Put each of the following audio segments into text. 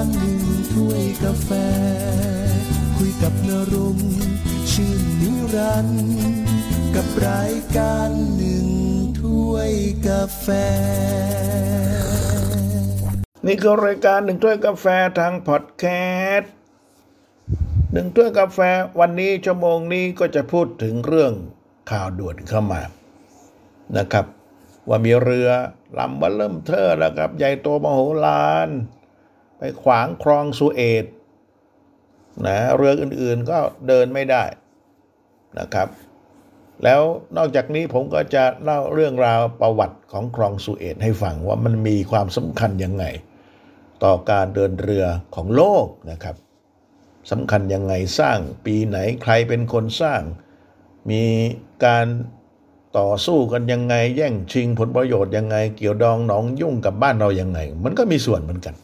ารหนึ่งถ้วยกาแฟ คุยกับนรงชื่นนิรันด์กับรายการหนึ่งถ้วยกาแฟ นี่คือรายการหนึ่งถ้วยกาแฟทางพอดแคสต์หนึ่งถ้วยกาแฟวันนี้ชั่วโมงนี้ก็จะพูดถึงเรื่องข่าวด่วนเข้ามานะครับ ว่ามีเรือลำบัลเริ่มเทอแล้วครับ ใหญ่โตมโหฬาร ไปขวางคลองสุเอตนะเรืออื่นๆก็เดินไม่ได้นะครับ แล้วนอกจากนี้ผมก็จะเล่าเรื่องราวประวัติของคลองสุเอตให้ฟังว่ามันมีความสำคัญยังไง ต่อการเดินเรือของโลกนะครับสำคัญยังไงสร้างปีไหนใครเป็นคนสร้าง มีการต่อสู้กันยังไง แย่งชิงผลประโยชน์ยังไง เกี่ยวดองหนองยุ่งกับบ้านเรายังไง มันก็มีส่วนเหมือนกัน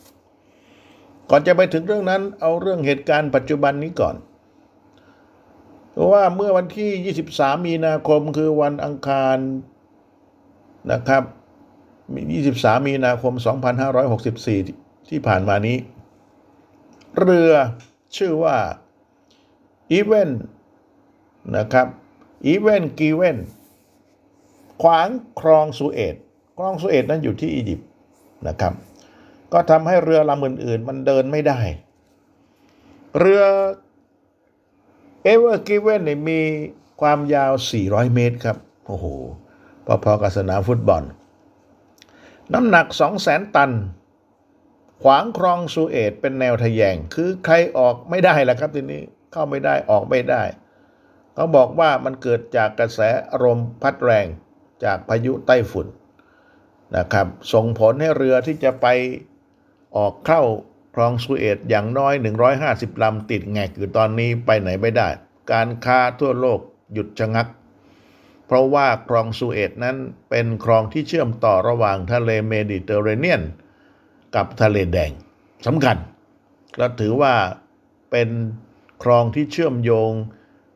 ก่อนจะไปถึงเรื่องนั้นเอาเรื่องเหตุการณ์ปัจจุบันนี้ก่อนเพราะว่าเมื่อวันที่ 23 มีนาคมคือวันอังคารนะครับ 23 มีนาคม 2564 ที่ผ่านมานี้ เรือชื่อว่า Ever นะครับ Ever Given ขวางคลองสุเอซคลองสุเอซนั้นอยู่ที่อียิปต์นะครับ ก็ทำให้เรือลำอื่นๆ มันเดินไม่ได้ เรือ Ever Given เนี่ยมีความยาว 400 เมตรครับ โอ้โห พอๆกับสนามฟุตบอล น้ำหนัก 200,000 ตัน ขวางคลองสุเอตเป็นแนวทะแยง คือใครออกไม่ได้แล้วครับทีนี้ เข้าไม่ได้ออกไม่ได้ เขาบอกว่ามันเกิดจากกระแสอารมพัดแรงจากพายุไต้ฝุ่นนะครับ ส่งผลให้เรือที่จะไป ออกเข้าคลองสุเอตอย่างน้อย 150 ลำติดแงกอยู่ตอนนี้ไปไหนไม่ได้ การค้าทั่วโลกหยุดชะงัก เพราะว่าคลองสุเอซนั้นเป็นคลองที่เชื่อมต่อระหว่างทะเลเมดิเตอร์เรเนียน กับทะเลแดงสำคัญ และถือว่าเป็นคลองที่เชื่อมโยง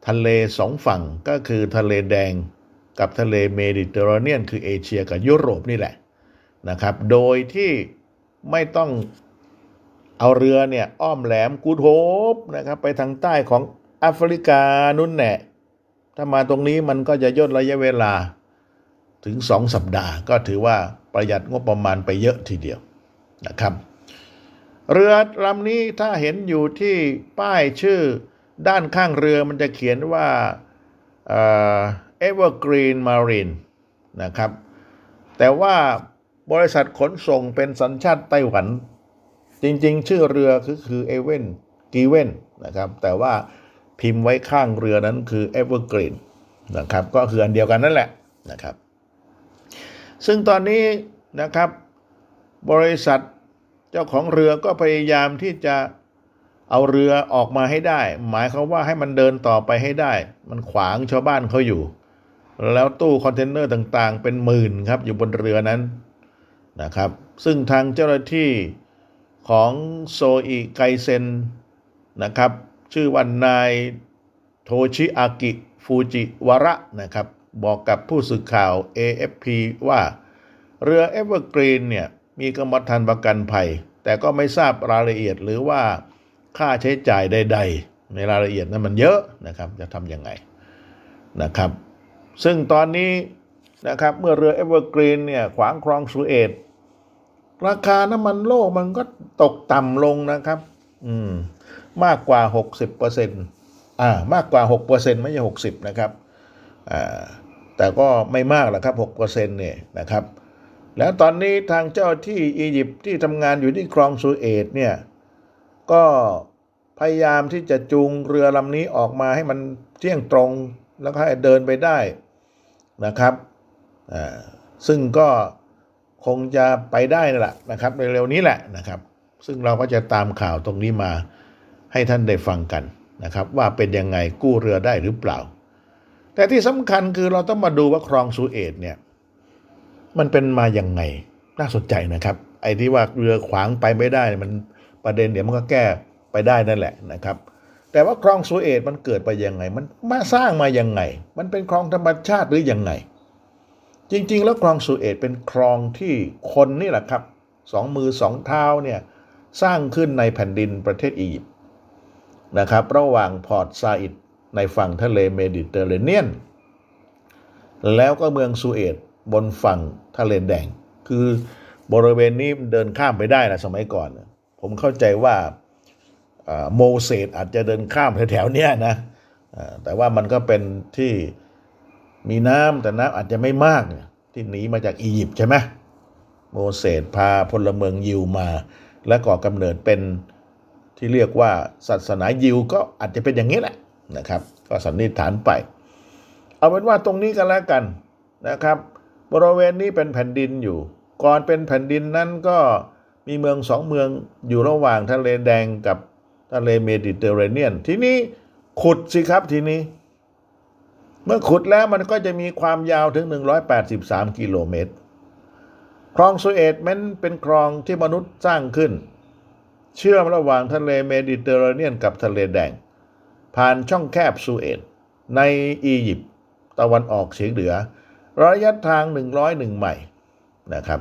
ทะเลสองฝั่งก็คือทะเลแดงกับทะเลเมดิเตอร์เรเนียน คือเอเชียกับยุโรปนี่แหละนะครับ โดยที่ ไม่ต้องเอาเรือเนี่ย อ้อมแหลมกู๊ดโฮปนะครับ ไปทางใต้ของแอฟริกานุ่นแหละถ้ามาตรงนี้มันก็จะย่นระยะเวลาถึงสองสัปดาห์ ก็ถือว่าประหยัดงบประมาณไปเยอะทีเดียวนะครับ เรือลำนี้ถ้าเห็นอยู่ที่ป้ายชื่อด้านข้างเรือมันจะเขียนว่า Evergreen Marine นะครับ แต่ว่า บริษัทขนส่งเป็นสัญชาติไต้หวัน จริงๆ ชื่อเรือคือคือ Ever Given นะครับ แต่ว่าพิมพ์ไว้ข้างเรือนั้นคือ Evergreen นะครับ ก็คืออันเดียวกันนั่นแหละนะครับ ซึ่งตอนนี้นะครับ บริษัทเจ้าของเรือก็พยายามที่จะเอาเรือออกมาให้ได้ หมายความว่าให้มันเดินต่อไปให้ได้ มันขวางชาวบ้านเขาอยู่ แล้วตู้คอนเทนเนอร์ต่างๆ เป็นหมื่นครับอยู่บนเรือนั้น นะครับ ซึ่งทางเจ้าหน้าที่ของโชเอกิเซนนะครับ ชื่อว่านายโทชิอากิฟูจิวาระนะครับ บอกกับผู้สื่อข่าว AFP ว่าเรือ Evergreen เนี่ยมีกรมธรรม์ประกันภัย แต่ก็ไม่ทราบรายละเอียดหรือว่าค่าใช้จ่ายใด ๆ ในรายละเอียดนั้นมันเยอะนะครับ จะทำยังไงนะครับ ซึ่งตอนนี้นะครับเมื่อเรือ Evergreen เนี่ยขวางคลองสุเอซ ราคาน้ำมันโลกมันก็ตกต่ำลงนะครับ อืม มากกว่า60เปอร์เซ็นต์อ่า มากกว่า6เปอร์เซ็นต์ไม่ใช่60นะครับอ่าแต่ก็ไม่มากหรอกครับ6เปอร์เซ็นต์เนี่ยนะครับ แล้วตอนนี้ทางเจ้าหน้าที่อียิปต์ที่ทำงานอยู่ที่คลองสุเอซเนี่ย ก็พยายามที่จะจูงเรือลำนี้ออกมาให้มันเที่ยงตรงแล้วก็ให้เดินไปได้นะครับอ่าซึ่งก็ คงจะไปได้นั่นแหละนะครับเร็วๆนี้แหละนะครับ ซึ่งเราก็จะตามข่าวตรงนี้มาให้ท่านได้ฟังกันนะครับ ว่าเป็นยังไงกู้เรือได้หรือเปล่า แต่ที่สำคัญคือเราต้องมาดูว่าคลองสุเอตเนี่ยมันเป็นมาอย่างไงน่าสนใจนะครับ ไอ้ที่ว่าเรือขวางไปไม่ได้มันประเด็นเดี๋ยวมันก็แก้ไปได้นั่นแหละนะครับ แต่ว่าคลองสุเอซมันเกิดไปยังไง มันมาสร้างมายังไง มันเป็นคลองธรรมชาติหรือยังไง จริง ๆ แล้วคลองสุเอซเป็นคลองที่คนนี่แหละครับสองมือสองเท้าเนี่ยสร้างขึ้นในแผ่นดินประเทศอียิปต์นะครับ ระหว่างพอร์ตซาอิดในฝั่งทะเลเมดิเตอร์เรเนียน แล้วก็เมืองสุเอซบนฝั่งทะเลแดง คือบริเวณนี้เดินข้ามไปได้นะสมัยก่อน ผมเข้าใจว่าโมเสสอาจจะเดินข้ามแถวๆนี้นะแต่ว่ามันก็เป็นที่ มีน้ำแต่น้ำอาจจะไม่มากที่หนีมาจากอียิปต์ใช่ไหมโมเสสพาพลเมืองยิวมา และก่อกำเนิดเป็นที่เรียกว่าศาสนายิวก็อาจจะเป็นอย่างนี้แหละนะครับ ก็สันนิษฐานไป เอาเป็นว่าตรงนี้กันแล้วกันนะครับ บริเวณนี้เป็นแผ่นดินอยู่ ก่อนเป็นแผ่นดินนั้นก็มีเมืองสองเมืองอยู่ระหว่างทะเลแดงกับทะเลเมดิเตอร์เรเนียน ทีนี้ขุดสิครับทีนี้ เมื่อขุดแล้วมันก็จะมีความยาวถึง 183 กิโลเมตร คลองสุเอซมันเป็นคลองที่มนุษย์สร้างขึ้น เชื่อมระหว่างทะเลเมดิเตอร์เรเนียนกับทะเลแดง ผ่านช่องแคบสุเอตในอียิปต์ตะวันออกเฉียงเหนือ ระยะทาง 101 ไมล์นะครับ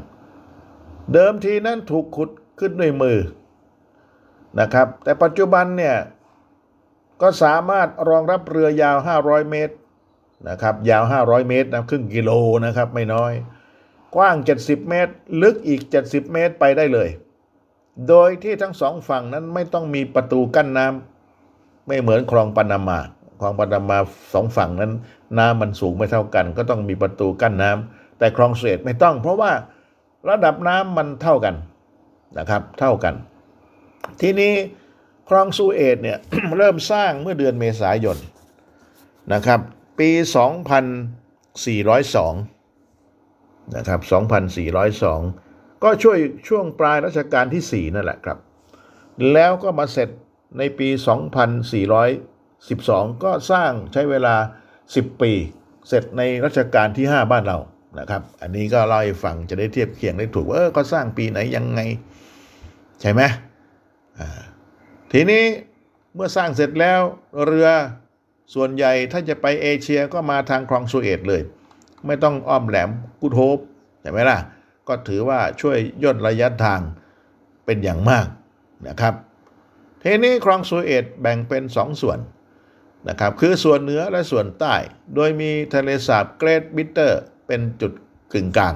เดิมทีนั้นถูกขุดขึ้นด้วยมือนะครับ แต่ปัจจุบันเนี่ยก็สามารถรองรับเรือยาว 500 เมตร นะครับ ยาว 500 เมตรนะครึ่งกิโลนะครับ ไม่น้อย กว้าง 70 เมตร ลึกอีก 70 เมตรไปได้เลย โดยที่ทั้งสองฝั่งนั้นไม่ต้องมีประตูกั้นน้ำไม่เหมือนคลองปานามา คลองปานามาสองฝั่งนั้น น้ำมันสูงไม่เท่ากัน ก็ต้องมีประตูกั้นน้ำแต่คลองเสดไม่ต้อง เพราะว่าระดับน้ำมันเท่ากันนะครับ เท่ากัน ทีนี้คลองซูเอตเนี่ยเริ่มสร้างเมื่อเดือนเมษายนนะครับ ปี 2402 นะครับ 2402 ก็ช่วยช่วงปลายรัชกาลที่ 4 นั่นแหละครับ แล้วก็มาเสร็จในปี 2412 ก็สร้างใช้เวลา 10 ปี เสร็จในรัชกาลที่ 5 บ้านเรานะครับ อันนี้ก็เล่าให้ฟังจะได้เทียบเคียงได้ถูกว่าเออเขาสร้างปีไหนยังไง ใช่ไหมทีนี้เมื่อสร้างเสร็จแล้วเรือ ส่วนใหญ่ถ้าจะไปเอเชียก็มาทางคลองสุเอตเลย ไม่ต้องอ้อมแหลมกุดโฮปใช่ไหมล่ะ ก็ถือว่าช่วยย่นระยะทางเป็นอย่างมากนะครับทีนี้คลองสุเอตแบ่งเป็นสองส่วนนะครับคือส่วนเหนือและส่วนใต้ โดยมีทะเลสาบเกรทบิตเตอร์เป็นจุดกึ่งกลาง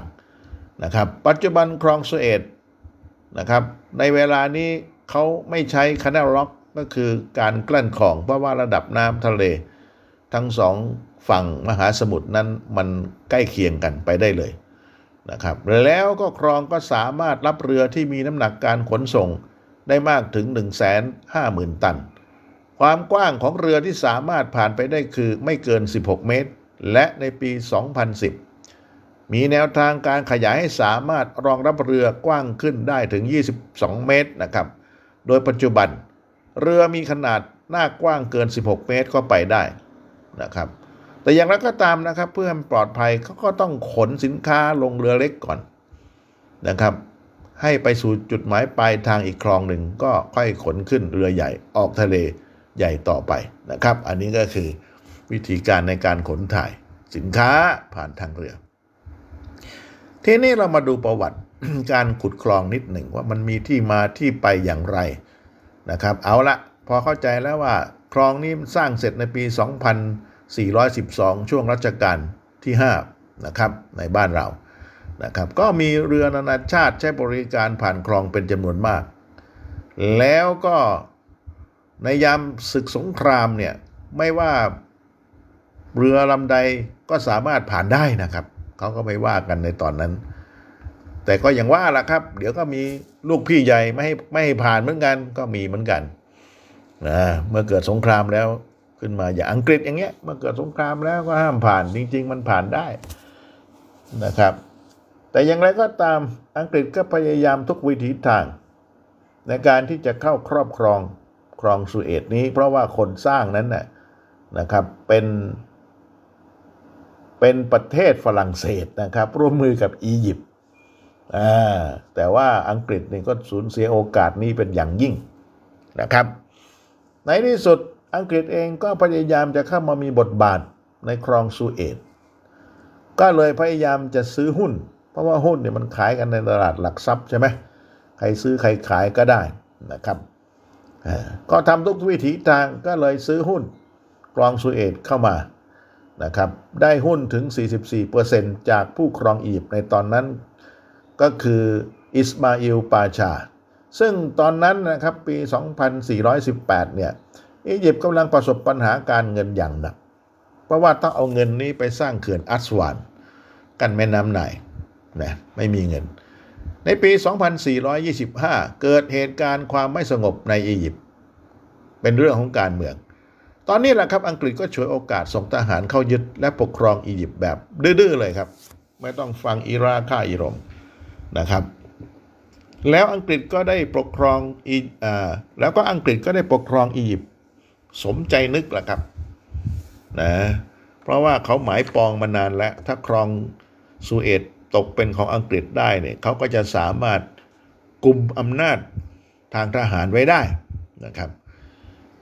นะครับปัจจุบันคลองสุเอตนะครับในเวลานี้เขาไม่ใช้คานาล็อก ก็คือการกลั้นของเพราะว่าระดับน้ำทะเล ทั้งสองฝั่งมหาสมุทรนั้นมันใกล้เคียงกันไปได้เลยนะครับแล้วก็คลองก็สามารถรับเรือที่มีน้ำหนักการขนส่งได้มากถึง 1 5 0 0 0 0 ตัน ความกว้างของเรือที่สามารถผ่านไปได้คือไม่เกิน 16 เมตร และในปี 2010 มีแนวทางการขยายให้สามารถรองรับเรือกว้างขึ้นได้ถึง 22 เมตรนะครับ โดยปัจจุบัน เรือมีขนาดหน้ากว้างเกิน 16 เมตรก็ไปได้นะครับ แต่อย่างไรก็ตามนะครับ เพื่อให้ปลอดภัยเขาก็ต้องขนสินค้าลงเรือเล็กก่อนนะครับ ให้ไปสู่จุดหมายปลายทางอีกคลองหนึ่งก็ค่อยขนขึ้นเรือใหญ่ออกทะเลใหญ่ต่อไปนะครับ อันนี้ก็คือวิธีการในการขนถ่ายสินค้าผ่านทางเรือ ทีนี้เรามาดูประวัติการขุดคลองนิดหนึ่งว่ามันมีที่มาที่ไปอย่างไร นะครับเอาละพอเข้าใจแล้วว่าคลองนี้สร้างเสร็จในปี 2412 ช่วงรัชกาลที่ 5 นะครับในบ้านเรานะครับก็มีเรือนานาชาติใช้บริการผ่านคลองเป็นจำนวนมาก แล้วก็ในยามศึกสงครามเนี่ยไม่ว่าเรือลำใดก็สามารถผ่านได้นะครับ เขาก็ไม่ว่ากันในตอนนั้น แต่ก็อย่างว่าล่ะครับ เดี๋ยวก็มีลูกพี่ใหญ่ไม่ให้ไม่ให้ผ่านเหมือนกันก็มีเหมือนกันนะเมื่อเกิดสงครามแล้วขึ้นมาอย่างอังกฤษอย่างเงี้ยเมื่อเกิดสงครามแล้วก็ห้ามผ่านจริง ๆ มันผ่านได้นะครับ แต่อย่างไรก็ตามอังกฤษก็พยายามทุกวิถีทาง ในการที่จะเข้าครอบครองครองสุเอตนี้ เพราะว่าคนสร้างนั้นน่ะนะครับเป็นเป็นประเทศฝรั่งเศสนะครับ ร่วมมือกับอียิปต์ แต่ว่าอังกฤษนี่ก็สูญเสียโอกาสนี้เป็นอย่างยิ่งนะครับ ในที่สุดอังกฤษเองก็พยายามจะเข้ามามีบทบาทในครองซูเอตก็เลยพยายามจะซื้อหุ้น เพราะว่าหุ้นเนี่ยมันขายกันในตลาดหลักทรัพย์ใช่ไหมใครซื้อใครขายก็ได้นะครับ ก็ทำทุกวิถีทางก็เลยซื้อหุ้นครองสุเอตเข้ามานะครับ ได้หุ้นถึง 44%จากผู้ครองอียิปต์ในตอนนั้น ก็คืออิสมาอิลปาชา ซึ่งตอนนั้นนะครับปี 2418 เนี่ยอียิปต์กำลังประสบปัญหาการเงินอย่างหนัก เพราะว่าต้องเอาเงินนี้ไปสร้างเขื่อนอัสวาน กันแม่น้ำไนนะไม่มีเงิน ในปี 2425 เกิดเหตุการณ์ความไม่สงบในอียิปต์เป็นเรื่องของการเมือง ตอนนี้แหละครับอังกฤษก็ฉวยโอกาสส่งทหารเข้ายึดและปกครองอียิปต์แบบดื้อๆเลยครับ ไม่ต้องฟังอิราค่าอิรม นะครับ แล้วอังกฤษก็ได้ปกครองอีอแล้วก็อังกฤษก็ได้ปกครองอียิปต์สมใจนึกแหละครับนะเพราะว่าเขาหมายปองมานานแล้ว ถ้าครองสุเอตตกเป็นของอังกฤษได้เนี่ยเขาก็จะสามารถกลุ่มอำนาจทางทหารไว้ได้นะครับ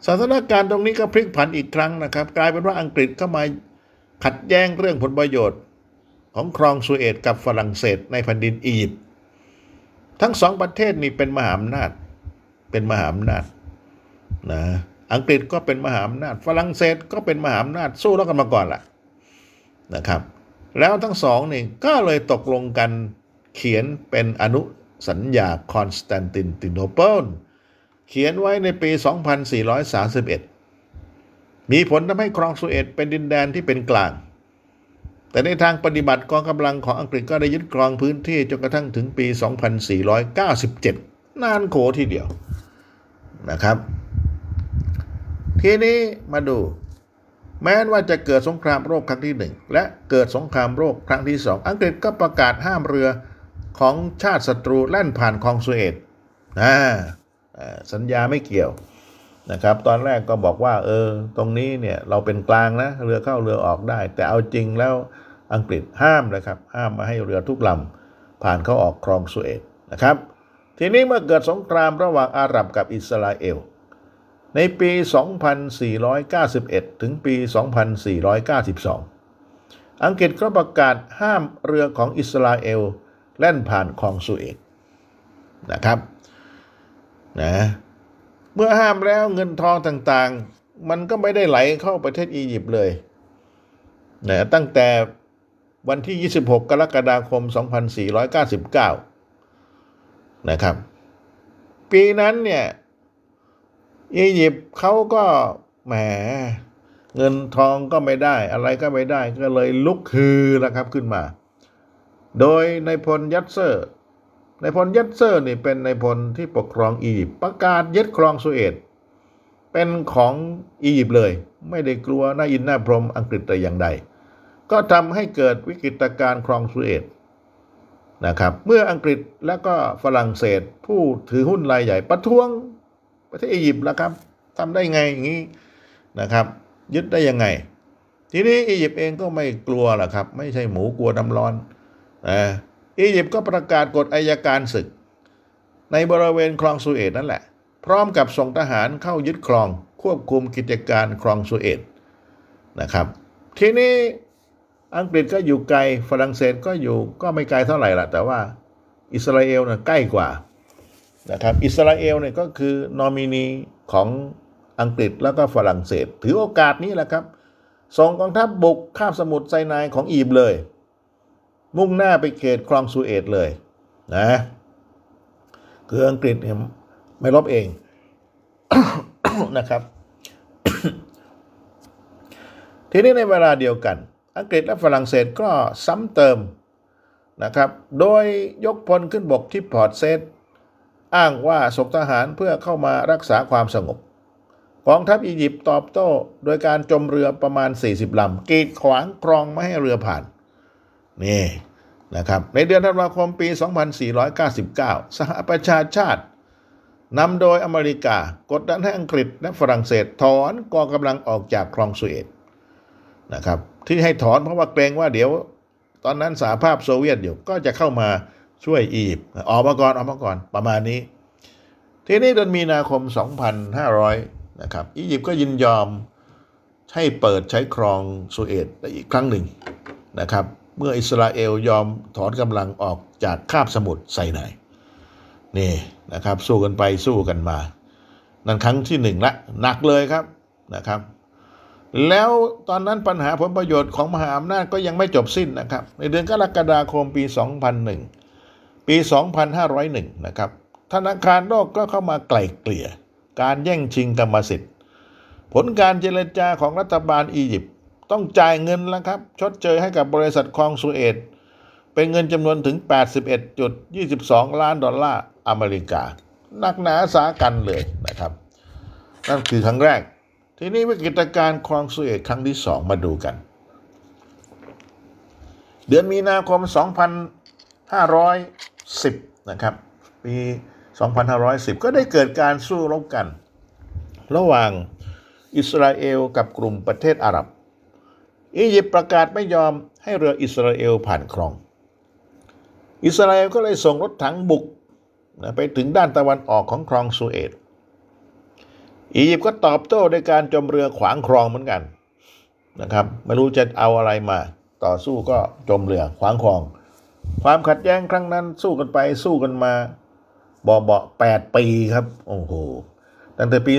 สถานการณ์ตรงนี้ก็พลิกผันอีกครั้งนะครับ กลายเป็นว่าอังกฤษเข้ามาขัดแย้งเรื่องผลประโยชน์ ของครองสุเอตกับฝรั่งเศสในแผ่นดินอียิปต์ทั้งสองประเทศนี้เป็นมหาอำนาจ เป็นมหาอำนาจนะอังกฤษก็เป็นมหาอำนาจ ฝรั่งเศสก็เป็นมหาอำนาจสู้แล้วกันมาก่อนล่ะนะครับ แล้วทั้งสองนี่ก็เลยตกลงกันเขียนเป็นอนุสัญญาคอนสแตนตินติโนเปิลเขียนไว้ในปี 2431 มีผลทำให้คลองสุเอซเป็นดินแดนที่เป็นกลาง แต่ในทางปฏิบัติกองกำลังของอังกฤษก็ได้ยึดครองพื้นที่จนกระทั่งถึงปี 2497 นานโขทีเดียวนะครับ ทีนี้มาดู แม้ว่าจะเกิดสงครามโรคครั้งที่หนึ่งและเกิดสงครามโรคครั้งที่สองอังกฤษก็ประกาศห้ามเรือของชาติศัตรูแล่นผ่านคลองสุเอตนะสัญญาไม่เกี่ยว นะครับ ตอนแรกก็บอกว่า เออ ตรงนี้เนี่ยเราเป็นกลางนะ เรือเข้าเรือออกได้ แต่เอาจริงแล้วอังกฤษห้ามนะครับ ห้ามมาให้เรือทุกลำผ่านเข้าออกคลองสุเอตนะครับ ทีนี้เมื่อเกิดสงครามระหว่างอาหรับกับอิสราเอล ในปี 2491 ถึงปี 2492 อังกฤษก็ประกาศห้ามเรือของอิสราเอลแล่นผ่านคลองสุเอตนะครับนะ เมื่อห้ามแล้วเงินทองต่างๆ มันก็ไม่ได้ไหลเข้าประเทศอียิปต์เลยนะตั้งแต่วันที่ 26 กรกฎาคม 2499 นะครับ ปีนั้นเนี่ยอียิปต์เขาก็แหมเงินทองก็ไม่ได้ อะไรก็ไม่ได้ก็เลยลุกฮือนะครับขึ้นมา โดยนายพลนัสเซอร์ นายพลนัสเซอร์นี่เป็นนายพลที่ปกครองอียิปต์ประกาศยึดคลองสุเอซเป็นของอียิปต์เลย ไม่ได้กลัวหน้าอินหน้าพรมอังกฤษแต่อย่างใด ก็ทำให้เกิดวิกฤตการครองสุเอตนะครับเมื่ออังกฤษและก็ฝรั่งเศสผู้ถือหุ้นรายใหญ่ประท้วงประเทศอียิปต์แล้วครับทำได้ไงอย่างนี้นะครับ ยึดได้ยังไง ทีนี้อียิปต์เองก็ไม่กลัวหรอกครับ ไม่ใช่หมูกลัวน้ำร้อนนะ อียิปต์ก็ประกาศกฎอายการศึก ในบริเวณคลองสุเอตนั่นแหละ พร้อมกับส่งทหารเข้ายึดครองควบคุมกิจการคลองสุเอตนะครับ ทีนี้อังกฤษก็อยู่ไกลฝรั่งเศสก็อยู่ก็ไม่ไกลเท่าไหร่ละแต่ว่าอิสราเอลเนี่ยใกล้กว่านะครับอิสราเอลเนี่ยก็คือนอมินีของอังกฤษแล้วก็ฝรั่งเศส ถือโอกาสนี้แหละครับส่งกองทัพบบุกคาบสมุทรไซนายของอียิปต์เลย มุ่งหน้าไปเขตคลองสุเอตเลยนะคืออังกฤษเนี่ยไม่รบเองนะครับ ทีนี้ในเวลาเดียวกัน อังกฤษและฝรั่งเศสก็ซ้ำเติมนะครับ โดยยกพลขึ้นบกที่พอร์ตเซตอ้างว่าส่งทหารเพื่อเข้ามารักษาความสงบกองทัพอียิปต์ตอบโต้ โดยการจมเรือประมาณ 40ลำกีดขวางคลองไม่ให้เรือผ่าน นี่นะครับในเดือนธันวาคมปี 2499 สหประชาชาตินำโดยอเมริกากดดันให้อังกฤษและฝรั่งเศสถอนกองกำลังออกจากคลองสุเอตนะครับที่ให้ถอนเพราะว่าเกรงว่าเดี๋ยว ตอนนั้นสหภาพโซเวียตอยู่ก็จะเข้ามาช่วยอียิปต์ออกมาก่อนออกมาก่อนประมาณนี้ ทีนี้เดือนมีนาคม 2500นะครับอียิปต์ก็ยินยอมให้เปิดใช้คลองสุเอตอีกครั้งหนึ่งนะครับ เมื่ออิสราเอลยอมถอนกำลังออกจากคาบสมุทรไซนายนี่นะครับ สู้กันไปสู้กันมา นั่นครั้งที่หนึ่งละหนักเลยครับนะครับ แล้วตอนนั้นปัญหาผลประโยชน์ของมหาอำนาจก็ยังไม่จบสิ้นนะครับ ในเดือนกรกฎาคมปี 2001 ปี 2501 นะครับ ธนาคารโลกก็เข้ามาไกล่เกลี่ย การแย่งชิงกรรมสิทธิ์ ผลการเจรจาของรัฐบาลอียิปต์ ต้องจ่ายเงินแล้วครับ ชดเชยให้กับบริษัทคลองสุเอตเป็นเงินจำนวนถึง 81.22 ล้านดอลลาร์อเมริกา นักหนาสากันเลยนะครับ นั่นคือครั้งแรก ทีนี้วิกฤตการคลองสุเอตครั้งที่สองมาดูกัน เดือนมีนาคม 2510 นะครับ ปี 2510 ก็ได้เกิดการสู้รบกัน ระหว่างอิสราเอลกับกลุ่มประเทศอาหรับ อียิปต์ประกาศไม่ยอมให้เรืออิสราเอลผ่านคลอง อิสราเอลก็เลยส่งรถถังบุกนะไปถึงด้านตะวันออกของคลองสุเอตอียิปต์ก็ตอบโต้ด้วยการจมเรือขวางคลองเหมือนกันนะครับไม่รู้จะเอาอะไรมา ต่อสู้ก็จมเรือขวางคลอง ความขัดแย้งครั้งนั้นสู้กันไปสู้กันมาบอเบาแปดปีครับโอ้โหตั้งแต่ปี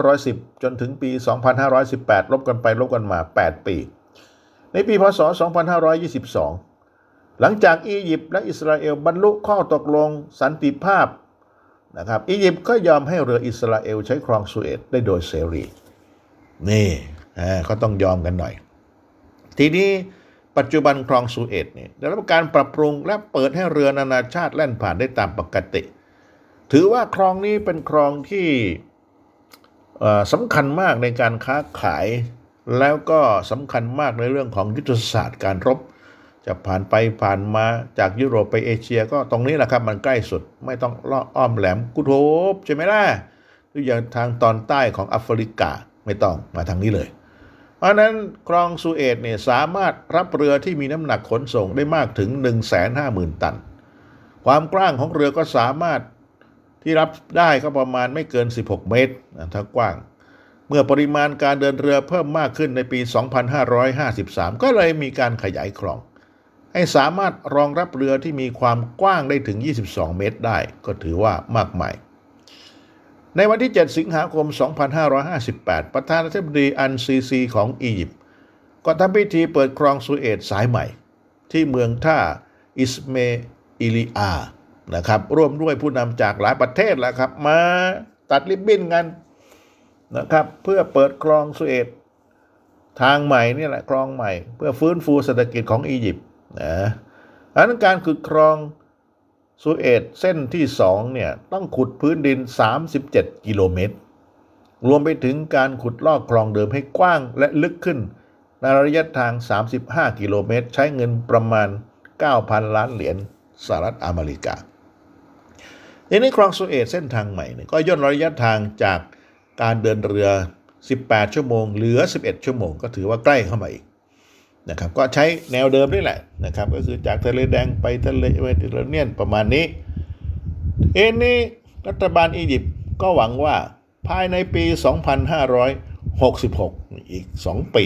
2510 จนถึงปี 2518 ลบกันไปลบกันมา 8 ปี ในปีพศ 2522 หลังจากอียิปต์และอิสราเอลบรรลุข้อตกลงสันติภาพนะครับอียิปต์ก็ยอมให้เรืออิสราเอลใช้คลองสุเอตได้โดยเสรี นี่ก็ต้องยอมกันหน่อย ทีนี้ปัจจุบันคลองสุเอตเนี่ยได้รับการปรับปรุงและเปิดให้เรือนานาชาติแล่นผ่านได้ตามปกติ ถือว่าคลองนี้เป็นคลองที่สำคัญมากในการค้าขาย แล้วก็สำคัญมากในเรื่องของยุทธศาสตร์การรบ จะผ่านไปผ่านมาจากยุโรปไปเอเชีย ก็ตรงนี้แหละครับมันใกล้สุดไม่ต้องล่ออ้อมแหลมกุโทบใช่ไหมล่ะหรืออย่างทางตอนใต้ของแอฟริกาไม่ต้องมาทางนี้เลย เพราะนั้นคลองสุเอตเนี่ยสามารถรับเรือที่มีน้ำหนักขนส่งได้มากถึง 150,000 ตัน ความกว้างของเรือก็สามารถที่รับได้ก็ประมาณไม่เกิน 16 เมตรถ้ากว้าง เมื่อปริมาณการเดินเรือเพิ่มมากขึ้นในปี 2553 ก็เลยมีการขยายคลอง ให้สามารถรองรับเรือที่มีความกว้างได้ถึง 22 เมตรได้ ก็ถือว่ามากมาย ในวันที่ 7 สิงหาคม 2558 ประธานาธิบดีอันซีซีของอียิปต์ก็ทำพิธีเปิดคลองสุเอตสายใหม่ ที่เมืองท่าอิสเมอิลีอานะครับร่วมด้วยผู้นำจากหลายประเทศแล้วครับ มาตัดริบบิ้นกัน นะครับ เพื่อเปิดคลองสุเอตทางใหม่นี่แหละคลองใหม่ เพื่อฟื้นฟูเศรษฐกิจของอียิปต์นะอันนั้นการขุดคลองสุเอตเส้นที่สองเนี่ยต้องขุดพื้นดิน 37 กิโลเมตร รวมไปถึงการขุดลอกคลองเดิมให้กว้างและลึกขึ้นในระยะทาง 35 กิโลเมตร ใช้เงินประมาณ 9,000 ล้านเหรียญสหรัฐอเมริกาทีนี้คลองสุเอตเส้นทางใหม่เนี่ยก็ย่นระยะทางจาก การเดินเรือ 18 ชั่วโมง เหลือ 11 ชั่วโมง ก็ถือว่าใกล้เข้ามาอีกนะครับ ก็ใช้แนวเดิมนี่แหละนะครับ ก็คือจากทะเลแดงไปทะเลเมดิเตอร์เรเนียนประมาณนี้ เอ็นนี้รัฐบาลอียิปต์ก็หวังว่าภายในปี 2566 อีก 2 ปี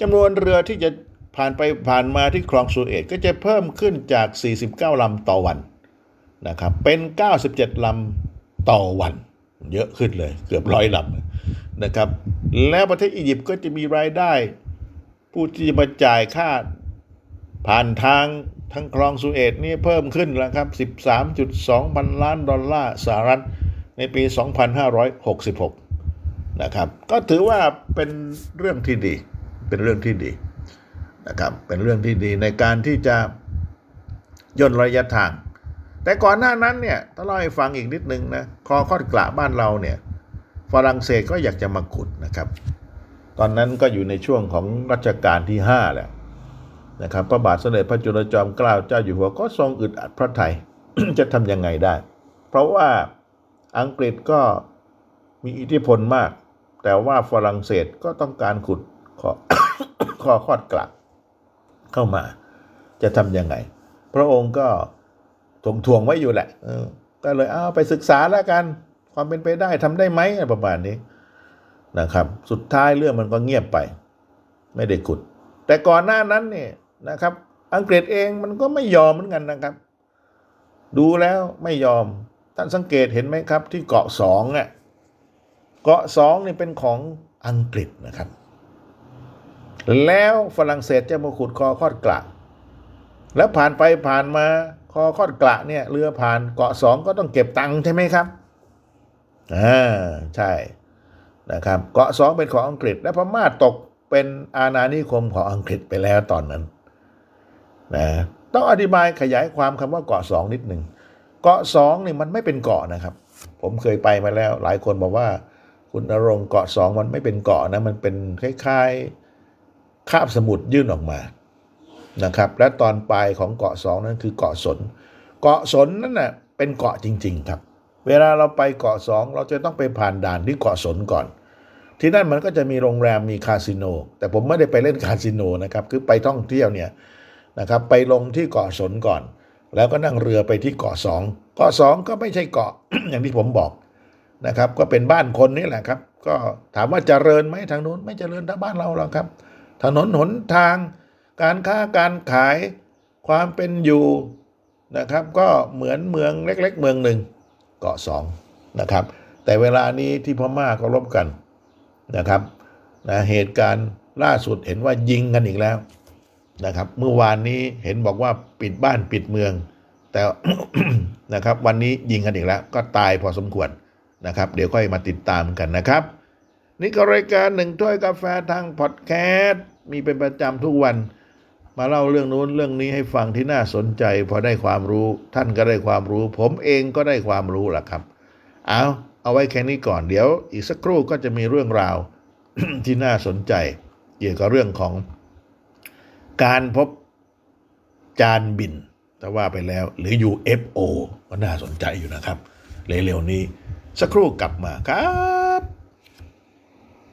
จำนวนเรือที่จะผ่านไปผ่านมาที่คลองสุเอตก็จะเพิ่มขึ้นจาก 49 ลำต่อวันนะครับ เป็น 97 ลำต่อวัน เยอะขึ้นเลย เกือบร้อยลำนะครับ แล้วประเทศอียิปต์ก็จะมีรายได้ ผู้ที่จะมาจ่ายค่าผ่านทางทั้งคลองสุเอตนี่เพิ่มขึ้นแล้วครับ 13.2 พันล้านดอลลาร์สหรัฐในปี 2566 นะครับ ก็ถือว่าเป็นเรื่องที่ดี เป็นเรื่องที่ดีนะครับ เป็นเรื่องที่ดีในการที่จะย่นระยะทาง แต่ก่อนหน้านั้นเนี่ยถ้าเล่าให้ฟังอีกนิดนึงนะคอคอดกระบ้านเราเนี่ยฝรั่งเศสก็อยากจะมาขุดนะครับ ตอนนั้นก็อยู่ในช่วงของรัชกาลที่5แหล้วนะครับพระบาทสมเด็จพระจุลจอมเกล้าเจ้าอยู่หัวก็ทรงอึดอัดพระไทยจะทำยังไงได้ เพราะว่าอังกฤษก็มีอิทธิพลมาก แต่ว่าฝรั่งเศสก็ต้องการขุดขอขอคอดกลับเข้ามา จะทำยังไง พระองค์ก็ ทวงทวงไว้อยู่แหละก็เลยเอาไปศึกษาแล้วกัน ความเป็นไปได้ทำได้ไหมประมาณนี้นะครับ สุดท้ายเรื่องมันก็เงียบไป ไม่ได้ขุด แต่ก่อนหน้านั้นเนี่ยนะครับ อังกฤษเองมันก็ไม่ยอมเหมือนกันนะครับ ดูแล้วไม่ยอม ท่านสังเกตเห็นไหมครับ ที่เกาะสองอะเกาะสองนี่เป็นของอังกฤษนะครับ แล้วฝรั่งเศสจะมาขุดคอคอดกระแล้วผ่านไปผ่านมา คอคอดกระเนี่ยเรือผ่านเกาะสองก็ต้องเก็บตังค์ใช่ไหมครับอ่าใช่นะครับเกาะสองเป็นของอังกฤษ และพม่าตกเป็นอาณานิคมของอังกฤษไปแล้วตอนนั้นนะต้องอธิบายขยายความคำว่าเกาะสองนิดหนึ่งเกาะสองนี่มันไม่เป็นเกาะนะครับ ผมเคยไปมาแล้ว หลายคนบอกว่า คุณนรงเกาะสองมันไม่เป็นเกาะนะมันเป็นคล้ายๆคาบสมุทรยื่นออกมา นะครับ และตอนปลายของเกาะสองนั้นคือเกาะสน เกาะสนนั่นน่ะเป็นเกาะจริง ๆ ครับ เวลาเราไปเกาะสองเราจะต้องไปผ่านด่านที่เกาะสนก่อน ที่นั่นมันก็จะมีโรงแรมมีคาสิโน แต่ผมไม่ได้ไปเล่นคาสิโนนะครับ คือไปท่องเที่ยวเนี่ยนะครับไปลงที่เกาะสนก่อน แล้วก็นั่งเรือไปที่เกาะสองเกาะสองก็ไม่ใช่เกาะอย่างที่ผมบอกนะครับ ก็เป็นบ้านคนนี่แหละครับ ก็ถามว่าเจริญไหมทางนู้นไม่เจริญเท่าบ้านเราหรอกครับ ถนนหนทาง การค้าการขายความเป็นอยู่นะครับ ก็เหมือนเมืองเล็ก ๆ เมืองหนึ่งเกาะสองนะครับ แต่เวลานี้ที่พม่าก็รบกันนะครับนะเหตุการณ์ล่าสุดเห็นว่ายิงกันอีกแล้วนะครับ เมื่อวานนี้เห็นบอกว่าปิดบ้านปิดเมือง แต่นะครับ วันนี้ยิงกันอีกแล้ว ก็ตายพอสมควรนะครับ เดี๋ยวค่อยมาติดตามกันนะครับ นี่ก็รายการหนึ่งถ้วยกาแฟทางพอดแคสต์มีเป็นประจำทุกวัน มาเล่าเรื่องนู้นเรื่องนี้ให้ฟังที่น่าสนใจ พอได้ความรู้ ท่านก็ได้ความรู้ ผมเองก็ได้ความรู้แหละครับ เอาเอาไว้แค่นี้ก่อนเดี๋ยว อีกสักครู่ก็จะมีเรื่องราวที่น่าสนใจ เกี่ยวกับเรื่องของการพบจานบินแต่ว่าไปแล้วหรือ UFO ก็น่าสนใจอยู่นะครับ เร็วๆนี้สักครู่กลับมาครับ